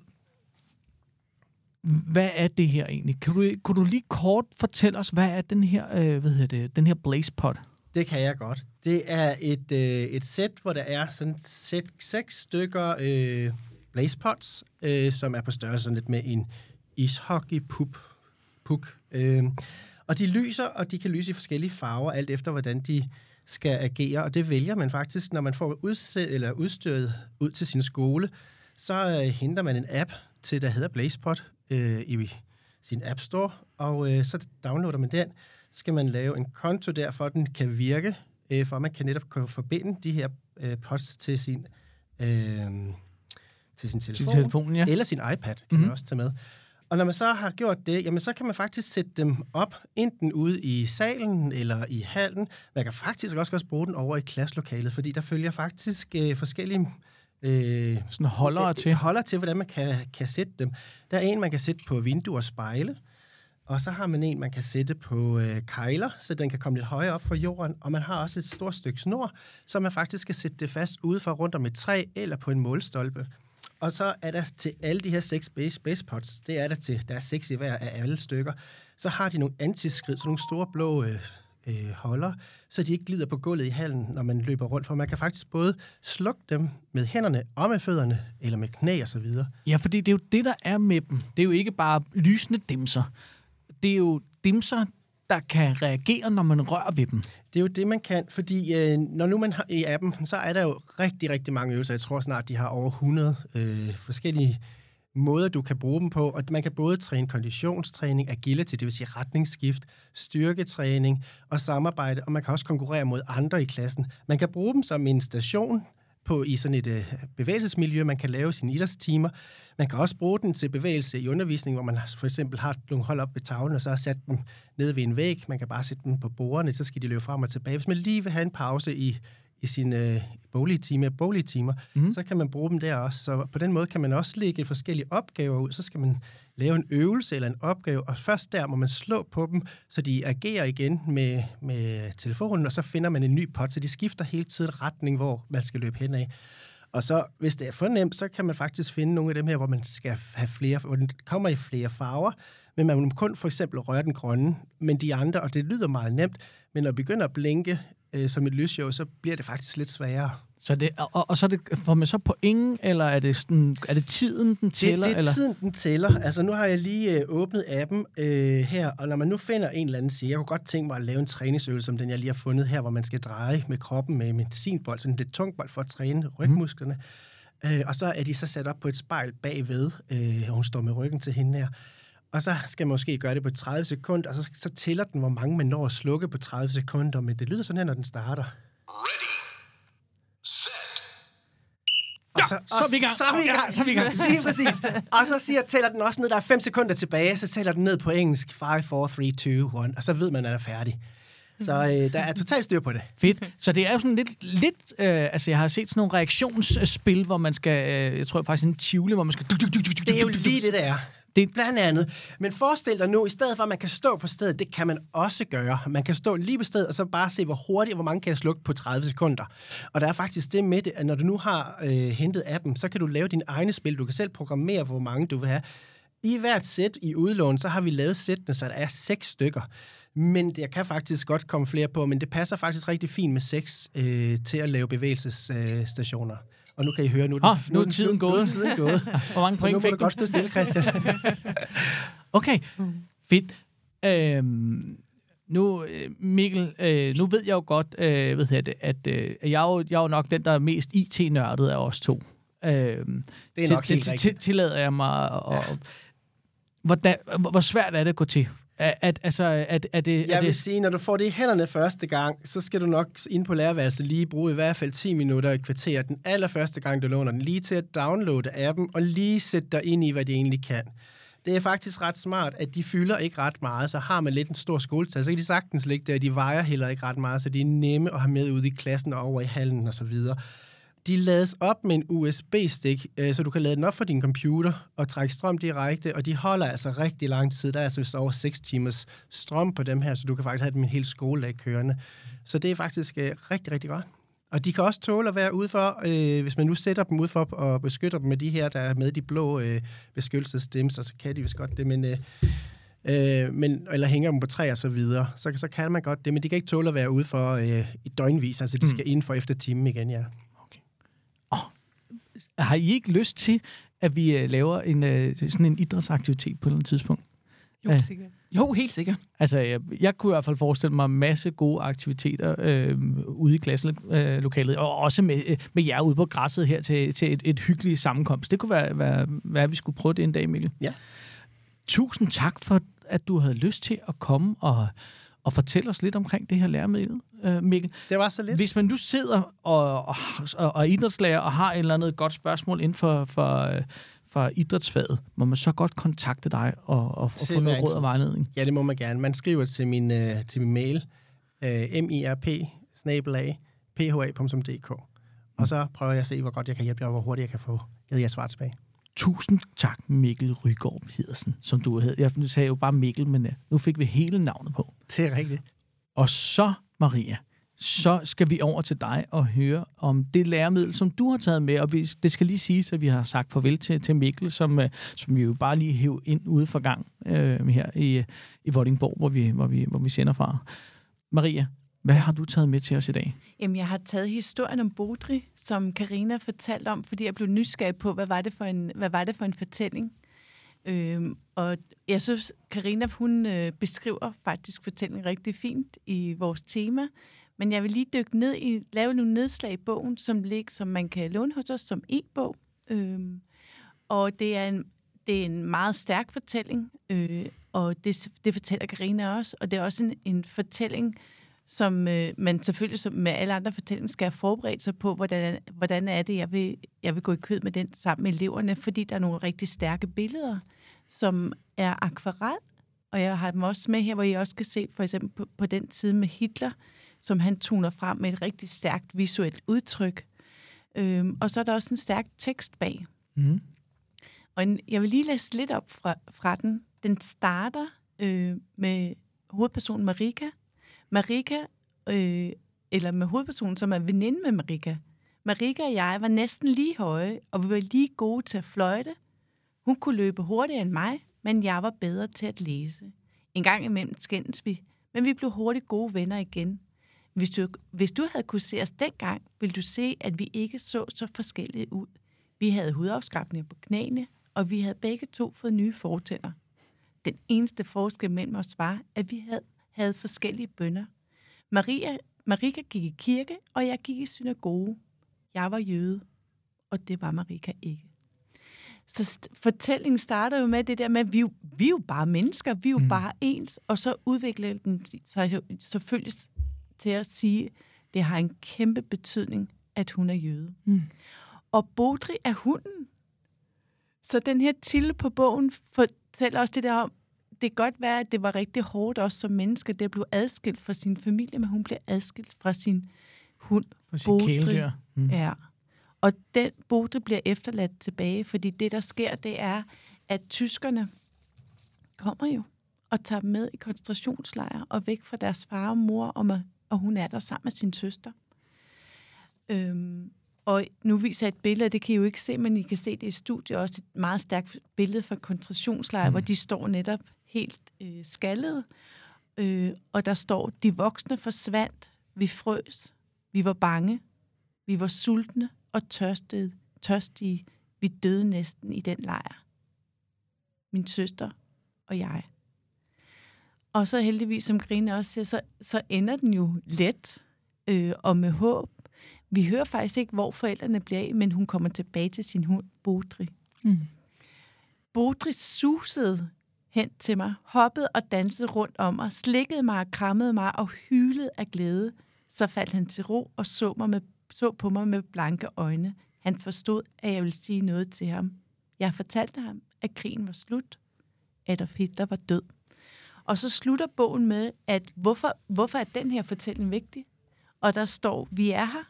hvad er det her egentlig? Kan du, kunne du lige kort fortælle os, hvad er den her, øh, hvad hedder det, den her blazepot? Det kan jeg godt. Det er et, øh, et sæt, hvor der er sådan set seks stykker øh, blazepots, øh, som er på størrelse sådan lidt med en ishockey-pup. Puk. Øh, og de lyser, og de kan lyse i forskellige farver, alt efter hvordan de skal agere. Og det vælger man faktisk, når man får udsæt, eller udstyret ud til sin skole, så øh, henter man en app til, der hedder Blazepot, øh, i sin App Store, og øh, så downloader man den. Så skal man lave en konto der, for at den kan virke, øh, for at man kan netop kunne forbinde de her øh, pods til sin, øh, til sin telefon, Til telefonen, ja. eller sin iPad, kan mm-hmm. man også tage med. Og når man så har gjort det, jamen så kan man faktisk sætte dem op, enten ude i salen eller i hallen. Man kan faktisk også, også bruge den over i klasselokalet, fordi der følger faktisk øh, forskellige øh, Sådan holdere øh, til. holder til, hvordan man kan, kan sætte dem. Der er en, man kan sætte på vinduer og spejle, og så har man en, man kan sætte på øh, kejler, så den kan komme lidt højere op fra jorden, og man har også et stort stykke snor, så man faktisk kan sætte det fast ude for rundt om et træ eller på en målstolpe. Og så er der til alle de her seks base, base pots, det er der til, der er seks i hver af alle stykker, så har de nogle antiskrid, så nogle store blå øh, øh, holder, så de ikke glider på gulvet i hallen, når man løber rundt. For man kan faktisk både slukke dem med hænderne og med fødderne, eller med knæ og så videre. Ja, fordi det er jo det, der er med dem. Det er jo ikke bare lysende dimser. Det er jo dimser, der kan reagere, når man rører ved dem. Det er jo det, man kan, fordi øh, når nu man har i appen, så er der jo rigtig, rigtig mange øvelser. Jeg tror snart, de har over 100 øh, forskellige måder, du kan bruge dem på. Og man kan både træne konditionstræning, agility, det vil sige retningsskift, styrketræning og samarbejde, og man kan også konkurrere mod andre i klassen. Man kan bruge dem som en station på, i sådan et øh, bevægelsesmiljø, man kan lave sine idrætstimer. Man kan også bruge den til bevægelse i undervisning, hvor man for eksempel har nogle hold op ved tavlen, og så har sat dem ned ved en væg. Man kan bare sætte dem på bordene, så skal de løbe frem og tilbage. Hvis man lige vil have en pause i, i sine øh, boglige timer, boglige timer mm. så kan man bruge dem der også. Så på den måde kan man også lægge forskellige opgaver ud. Så skal man lave en øvelse eller en opgave, og først der må man slå på dem, så de agerer igen med, med telefonen, og så finder man en ny pot, så de skifter hele tiden retning, hvor man skal løbe hen af. Og så, hvis det er for nemt, så kan man faktisk finde nogle af dem her, hvor man skal have flere, hvor den kommer i flere farver, men man må kun for eksempel røre den grønne, men de andre, og det lyder meget nemt, men når begynder at blinke øh, som et lysshow, så bliver det faktisk lidt sværere. Så det, og, og så det, får man så point, eller er det, sådan, er det tiden, den tæller? det, det er eller? tiden, den tæller. Altså, nu har jeg lige øh, åbnet appen øh, her, og når man nu finder en eller anden sige, jeg kunne godt tænke mig at lave en træningsøvelse, som den, jeg lige har fundet her, hvor man skal dreje med kroppen med medicinbold, sådan lidt tung bold for at træne rygmusklerne. Mm. Øh, og så er de så sat op på et spejl bagved, øh, og hun står med ryggen til hende her. Og så skal man måske gøre det på 30 sekunder, og så, så tæller den, hvor mange man når at slukke på 30 sekunder, men det lyder sådan her, når den starter. Ready, set, Og Ja, så, så er vi i gang. Så er vi i Ja, gang. så er vi i gang. Lige præcis. Og så siger, tæller den også ned, der er 5 sekunder tilbage, så tæller den ned på engelsk 5, 4, 3, 2, 1, og så ved man, at den er færdig. Så øh, der er totalt styr på det. Fedt. Så det er jo sådan lidt, lidt øh, altså jeg har set sådan nogle reaktionsspil, hvor man skal, øh, jeg tror faktisk en tivoli, hvor man skal... Det er jo lige det, der er. Det- er blandt andet. Men forestil dig nu, i stedet for, at man kan stå på stedet, det kan man også gøre. Man kan stå lige på stedet, og så bare se, hvor hurtigt og hvor mange kan jeg slukke på 30 sekunder. Og der er faktisk det med det, at når du nu har øh, hentet appen, så kan du lave dine egne spil. Du kan selv programmere, hvor mange du vil have. I hvert sæt i udlån, så har vi lavet sættene, så der er seks stykker. Men jeg kan faktisk godt komme flere på, men det passer faktisk rigtig fint med seks øh, til at lave bevægelsesstationer. Øh og nu kan I høre, nu er, den, Ah, nu er tiden Nu er gået. tiden gået. (laughs) Hvor mange så nu point må fik du du? godt stå stille, Christian. (laughs) Okay, fedt. Øhm, nu, øh, Mikkel, øh, nu ved jeg jo godt, øh, ved jeg det, at øh, jeg, er jo, jeg er jo nok den, der er mest IT-nørdet af os to. Øhm, Det er nok helt til, rigtigt. til, Tillader jeg mig at... Ja. hvordan, hvor hvor svært er det at gå til? At, altså, er, er det, Jeg vil det, sige, når du får det i hænderne første gang, så skal du nok ind på lærerværelset lige bruge i hvert fald 10 minutter i kvarter den allerførste gang, du låner den, lige til at downloade appen og lige sætte dig ind i, hvad det egentlig kan. Det er faktisk ret smart, at de fylder ikke ret meget, så har man lidt en stor skoletag, så kan de sagtens ligge der, de vejer heller ikke ret meget, så de er nemme at have med ude i klassen og over i hallen og så videre. De lades op med en USB-stik, øh, så du kan lade den op for din computer og trække strøm direkte, og de holder altså rigtig lang tid. Der er altså vist over 6 timers strøm på dem her, så du kan faktisk have dem en hel skoledag kørende. Så det er faktisk øh, rigtig, rigtig godt. Og de kan også tåle at være udenfor, øh, hvis man nu sætter dem udfor og beskytter dem med de her, der er med de blå øh, beskyttelsesstems, så kan de vist godt det, men... Øh, Øh, men, eller hænger dem på træer og så videre, så, så kan man godt det, men de kan ikke tåle at være ude for øh, i døgnvis, altså de skal mm. inden for efter timen igen, ja. Har I ikke lyst til, at vi øh, laver en, øh, sådan en idrætsaktivitet på et eller andet tidspunkt? Jo, Ja. sikkert. Jo, helt sikkert. Altså, jeg, jeg kunne i hvert fald forestille mig en masse gode aktiviteter øh, ude i klasselokalet, og også med, øh, med jer ude på græsset her til, til et, et hyggeligt sammenkomst. Det kunne være, være, være, at vi skulle prøve det en dag, Mikkel. Ja. Tusind tak for, at du havde lyst til at komme og, og fortælle os lidt omkring det her læremiddel, øh, Mikkel. Det var så lidt. Hvis man nu sidder og, og, og, og er idrætslærer og har et eller andet godt spørgsmål inden for, for, øh, for idrætsfaget, må man så godt kontakte dig og, og, og få noget råd og vejledning. Ja, det må man gerne. Man skriver til min, øh, til min mail, øh, mirp pha.dk. Og så prøver jeg at se, hvor godt jeg kan hjælpe jer, og hvor hurtigt jeg kan få givet jer svar tilbage. Tusind tak, Mikkel Rygaard Pedersen, som du hed. Jeg sagde jo bare Mikkel, men nu fik vi hele navnet på. Det er rigtigt. Og så, Maria, så skal vi over til dig og høre om det læremiddel, som du har taget med. Og vi, det skal lige siges, at vi har sagt farvel til, til Mikkel, som, øh, som vi jo bare lige hæv ind ude for gang øh, her i, i Vordingborg, hvor vi, hvor, vi, hvor vi sender fra. Maria, hvad har du taget med til os i dag? Jamen, jeg har taget historien om Bodri, som Karina fortalte om, fordi jeg blev nysgerrig på, hvad var det for en, hvad var det for en fortælling. Øhm, og jeg synes, Karina hun øh, beskriver faktisk fortællingen rigtig fint i vores tema. Men jeg vil lige dykke ned i, lave nogle nedslag i bogen, som, lig, som man kan låne hos os som e-bog. Øhm, og det er en, det er en meget stærk fortælling, øh, og det, det fortæller Karina også. Og det er også en, en fortælling, som øh, man selvfølgelig som med alle andre fortællinger skal have forberedt sig på, hvordan, hvordan er det, jeg vil, jeg vil gå i kød med den sammen med eleverne, fordi der er nogle rigtig stærke billeder, som er akvarel, og jeg har dem også med her, hvor I også kan se for eksempel på, på den side med Hitler, som han toner frem med et rigtig stærkt visuelt udtryk. Øhm, og så er der også en stærk tekst bag. Mm. Og en, jeg vil lige læse lidt op fra, fra den. Den starter øh, med hovedpersonen Marika. Marika, øh, eller med hovedpersonen, som er veninde med Marika. Marika og jeg var næsten lige høje, og vi var lige gode til at fløjte. Hun kunne løbe hurtigere end mig, men jeg var bedre til at læse. En gang imellem skændes vi, men vi blev hurtigt gode venner igen. Hvis du, hvis du havde kunne se os dengang, ville du se, at vi ikke så så forskellige ud. Vi havde hudafskrabninger på knæene, og vi havde begge to fået nye fortænder. Den eneste forskel mellem os var, at vi havde, havde forskellige bønder. Maria, Marika gik i kirke, og jeg gik i synagoge. Jeg var jøde, og det var Marika ikke. Så st- fortællingen starter jo med det der med, at vi, er jo- vi er jo bare mennesker, vi er jo mm. bare ens, og så udvikler den sig selvfølgelig til at sige, det har en kæmpe betydning, at hun er jøde. Mm. Og Bodri er hunden. Så den her til på bogen fortæller også det der om, det kan godt være, at det var rigtig hårdt også som menneske, det at blive adskilt fra sin familie, men hun blev adskilt fra sin hund. For sit Bodri. kæledyr. Mm. Ja. Og den Bodri bliver efterladt tilbage, fordi det, der sker, det er, at tyskerne kommer jo og tager dem med i koncentrationslejre og væk fra deres far og mor, og, med, og hun er der sammen med sin søster. Øhm, og nu viser jeg et billede, det kan I jo ikke se, men I kan se det i studiet også, et meget stærkt billede fra koncentrationslejre, mm. hvor de står netop helt øh, skaldede, øh, og der står, de voksne forsvandt, vi frøs, vi var bange, vi var sultne og tørstede, tørstige. Vi døde næsten i den lejr. Min søster og jeg. Og så heldigvis, som Grine også siger, så, så ender den jo let øh, og med håb. Vi hører faktisk ikke, hvor forældrene bliver af, men hun kommer tilbage til sin hund, Bodri. Mm. Bodri susede hen til mig, hoppede og dansede rundt om mig, slikkede mig og krammede mig og hylede af glæde. Så faldt han til ro og så, mig med, så på mig med blanke øjne. Han forstod, at jeg ville sige noget til ham. Jeg fortalte ham, at krigen var slut. Adolf Hitler var død. Og så slutter bogen med, at hvorfor, hvorfor er den her fortælling vigtig? Og der står, vi er her,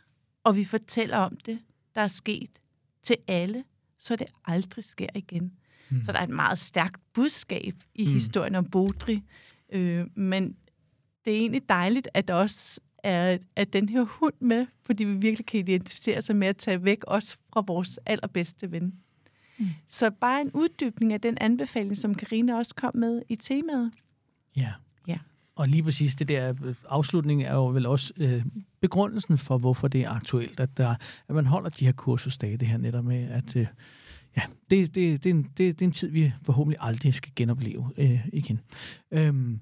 og vi fortæller om det, der er sket til alle, så det aldrig sker igen. Mm. Så der er et meget stærkt budskab i mm. historien om Bodri. Øh, men det er egentlig dejligt, at der også er, er den her hund med, fordi vi virkelig kan identificere sig med at tage væk også fra vores allerbedste ven. Mm. Så bare en uddybning af den anbefaling, som Karina også kom med i temaet. Ja. Ja. Og lige præcis det der øh, afslutning er jo vel også øh, begrundelsen for, hvorfor det er aktuelt, at, der, at man holder de her kursusdage, det her netop med, at øh, ja, det, det, det, er en, det, det er en tid, vi forhåbentlig aldrig skal genopleve øh, igen. Øhm,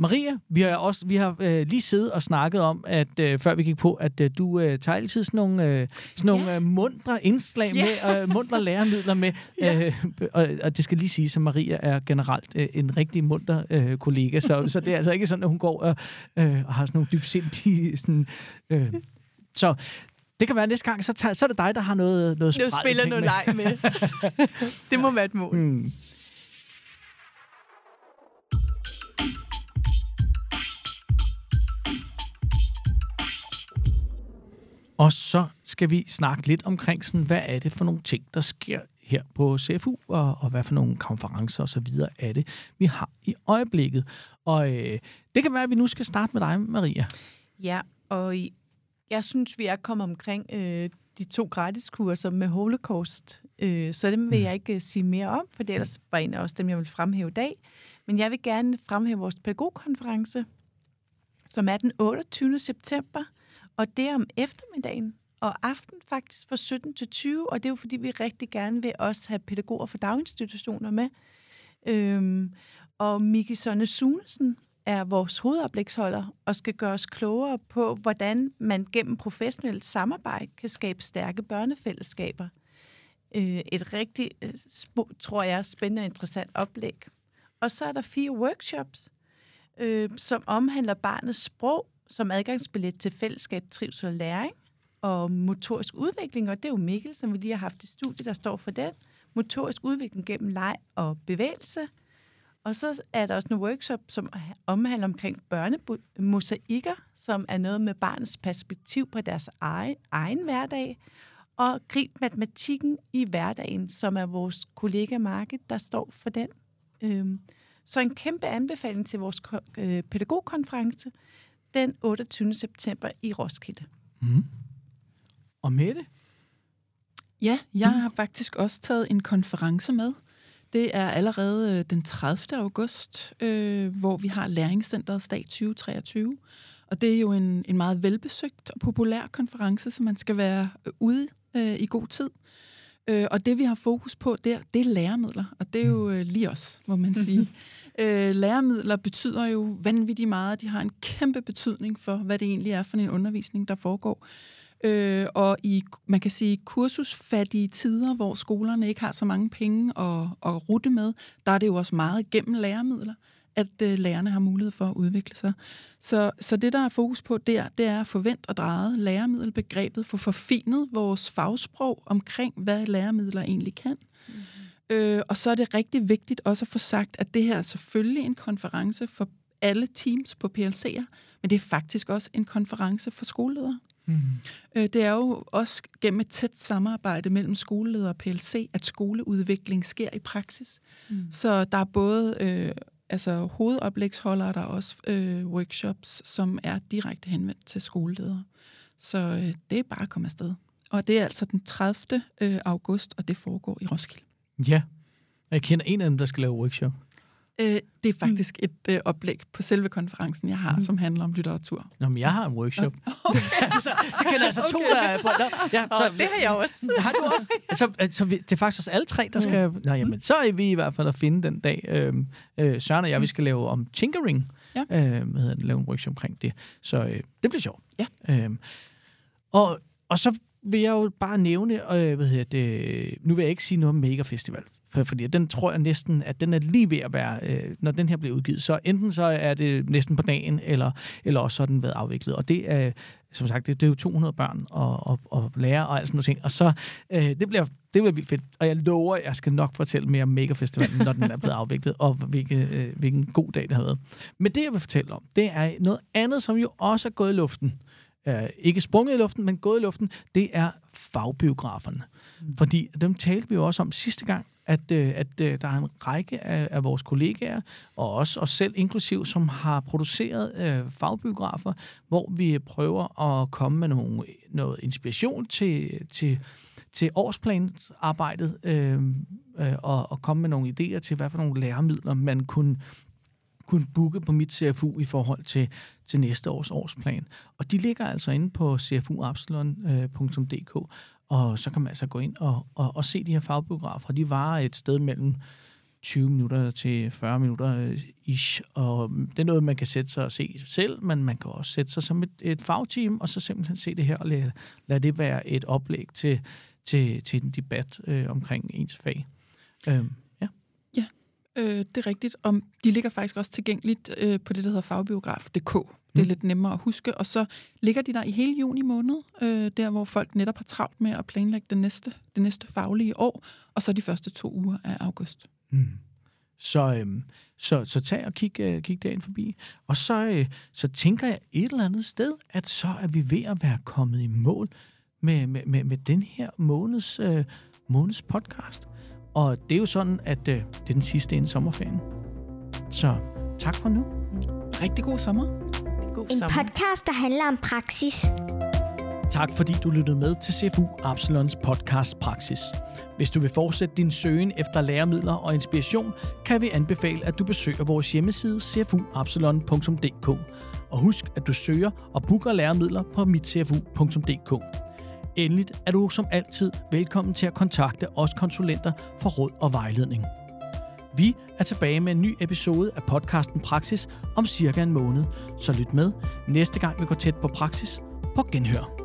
Maria, vi har også vi har øh, lige siddet og snakket om, at øh, før vi gik på, at øh, du øh, tager altid sådan nogle, øh, sådan nogle Ja. øh, mundre indslag Ja. med, øh, mundre læremidler med. (laughs) Ja. Øh, og, og det skal lige sige, at Maria er generelt øh, en rigtig munter øh, kollega, så, så det er altså ikke sådan, at hun går og, øh, og har sådan nogle dybsindige... Sådan, øh, så det kan være næste gang, så, tager, så er det dig, der har noget, noget Nu spræl spiller noget med. leg med. (laughs) det må være et mål. Hmm. Og så skal vi snakke lidt omkring, sådan, hvad er det for nogle ting, der sker her på CFU, og, og hvad for nogle konferencer og så videre er det, vi har i øjeblikket. Og øh, det kan være, at vi nu skal starte med dig, Maria. Ja, og i, jeg synes, vi er kommet omkring øh, de to gratiskurser med Holocaust. Øh, så dem vil jeg ikke øh, sige mere om, for det ellers var en af også dem, jeg vil fremhæve i dag. Men jeg vil gerne fremhæve vores pædagogkonference, som er den 28. september, og det er om eftermiddagen og aften faktisk fra 17 til 20, og det er jo fordi, vi rigtig gerne vil også have pædagoger fra daginstitutioner med. Øhm, og Miki Sonne Sunesen er vores hovedoplægsholder og skal gøre os klogere på, hvordan man gennem professionelt samarbejde kan skabe stærke børnefællesskaber. Øh, et rigtig, øh, tror jeg, spændende og interessant oplæg. Og så er der fire workshops, øh, som omhandler barnets sprog som adgangsbillet til fællesskab, trivsel og læring, og motorisk udvikling, og det er jo Mikkel, som vi lige har haft i studiet, der står for den. Motorisk udvikling gennem leg og bevægelse. Og så er der også en workshop, som omhandler omkring børnemosaikker, som er noget med barnets perspektiv på deres egen, egen hverdag. Og grib matematikken i hverdagen, som er vores kollega Market, der står for den. Øhm, så en kæmpe anbefaling til vores øh, pædagogkonference den 28. september i Roskilde. Mm. Og Mette? Ja, jeg har faktisk også taget en konference med. Det er allerede øh, den 30. august, øh, hvor vi har Læringscenteret Dag 2023. Og det er jo en, en meget velbesøgt og populær konference, så man skal være øh, ude øh, i god tid. Øh, og det, vi har fokus på der, det er læremidler. Og det er jo øh, lige os, må man (laughs) sige. øh, læremidler betyder jo vanvittigt meget. De har en kæmpe betydning for, hvad det egentlig er for en undervisning, der foregår. Øh, og i, man kan sige, kursusfattige tider, hvor skolerne ikke har så mange penge at, at rute med, der er det jo også meget gennem læremidler, at øh, lærerne har mulighed for at udvikle sig. Så, så det, der er fokus på der, det er at forvent og drejet læremiddelbegrebet, for forfinet vores fagsprog omkring, hvad læremidler egentlig kan. Mm-hmm. Øh, og så er det rigtig vigtigt også at få sagt, at det her er selvfølgelig en konference for alle teams på PLC'er, men det er faktisk også en konference for skoleledere. Mm. Øh, Det er jo også gennem et tæt samarbejde mellem skoleleder og PLC, at skoleudvikling sker i praksis. Mm. Så der er både øh, altså hovedoplægsholdere, der er også øh, workshops, som er direkte henvendt til skoleledere. Så øh, det er bare at komme afsted. Og det er altså den 30. Øh, august, og det foregår i Roskilde. Ja. Og Jeg kender en af dem, der skal lave workshop. Øh, det er faktisk et øh, oplæg på selve konferencen, jeg har, mm. som handler om litteratur. Nå, men jeg har en workshop. Okay. (laughs) så, så kender jeg altså to, der er på. Nå, ja, så, det har jeg også. (laughs) Har du også? Så, så vi, det er faktisk også alle tre, der skal... Nå, jamen, så er vi i hvert fald at finde den dag. Øh, øh, Søren og jeg, vi skal lave om tinkering. Ja. Øh, hvad hedder det, lave en workshop omkring det. Så øh, det bliver sjovt. Ja. Øh, og, og så vil jeg jo bare nævne, øh, hvad hedder det, nu vil jeg ikke sige noget om Mega Festival, For, fordi den tror jeg næsten, at den er lige ved at være, øh, når den her bliver udgivet, så enten så er det næsten på dagen, eller, eller også så er den været afviklet. Og det er, som sagt, det, det er jo 200 børn og, og, og lærere og alt sådan noget ting. Og så, øh, det, bliver, det bliver vildt fedt. Og jeg lover, at jeg skal nok fortælle mere om Megafestivalen, når den er blevet (laughs) afviklet, og hvilke, øh, hvilken god dag det har været. Men det, jeg vil fortælle om, det er noget andet, som jo også er gået i luften. Øh, ikke sprunget i luften, men gået i luften. Det er fagbiograferne. Mm. Fordi dem talte vi jo også om sidste gang, at, øh, at øh, der er en række af, af vores kollegaer, og også os selv inklusiv, som har produceret øh, fagbiografer, hvor vi prøver at komme med nogle, noget inspiration til, til, til årsplanarbejdet, øh, øh, og, og komme med nogle idéer til, hvad for nogle læremidler man kunne kunne booke på mit CFU i forhold til, til næste års årsplan. Og de ligger altså inde på cfuabsalon.dk, øh, og så kan man altså gå ind og, og, og se de her fagbiografer. De varer et sted mellem 20 minutter til 40 minutter øh, ish, og det er noget, man kan sætte sig og se selv, men man kan også sætte sig som et, et fagteam, og så simpelthen se det her, og lade, lade det være et oplæg til, til, til en debat øh, omkring ens fag. Øh, ja. Ja, øh, det er rigtigt, og de ligger faktisk også tilgængeligt øh, på det, der hedder fagbiograf.dk. Det er Mm. lidt nemmere at huske. Og så ligger de der i hele juni måned, øh, der hvor folk netop har travlt med at planlægge det næste, det næste faglige år, og så de første to uger af august. Mm. Så, øhm, så, så tag og kig, øh, kig derind forbi. Og så, øh, så tænker jeg et eller andet sted, at så er vi ved at være kommet i mål med, med, med, med den her måneds, øh, måneds podcast. Og det er jo sådan, at øh, det er den sidste inden sommerferien. Så tak for nu. Rigtig god sommer. En sommer. podcast, der handler om praksis. Tak fordi du lyttede med til CFU Absalons podcast Praksis. Hvis du vil fortsætte din søgen efter læremidler og inspiration, kan vi anbefale, at du besøger vores hjemmeside cfuabsalon.dk. Og husk, at du søger og booker læremidler på mitcfu.dk. Endelig er du som altid velkommen til at kontakte os konsulenter for råd og vejledning. Vi er tilbage med en ny episode af podcasten Praksis om cirka en måned, så lyt med næste gang vi går tæt på praksis på genhør.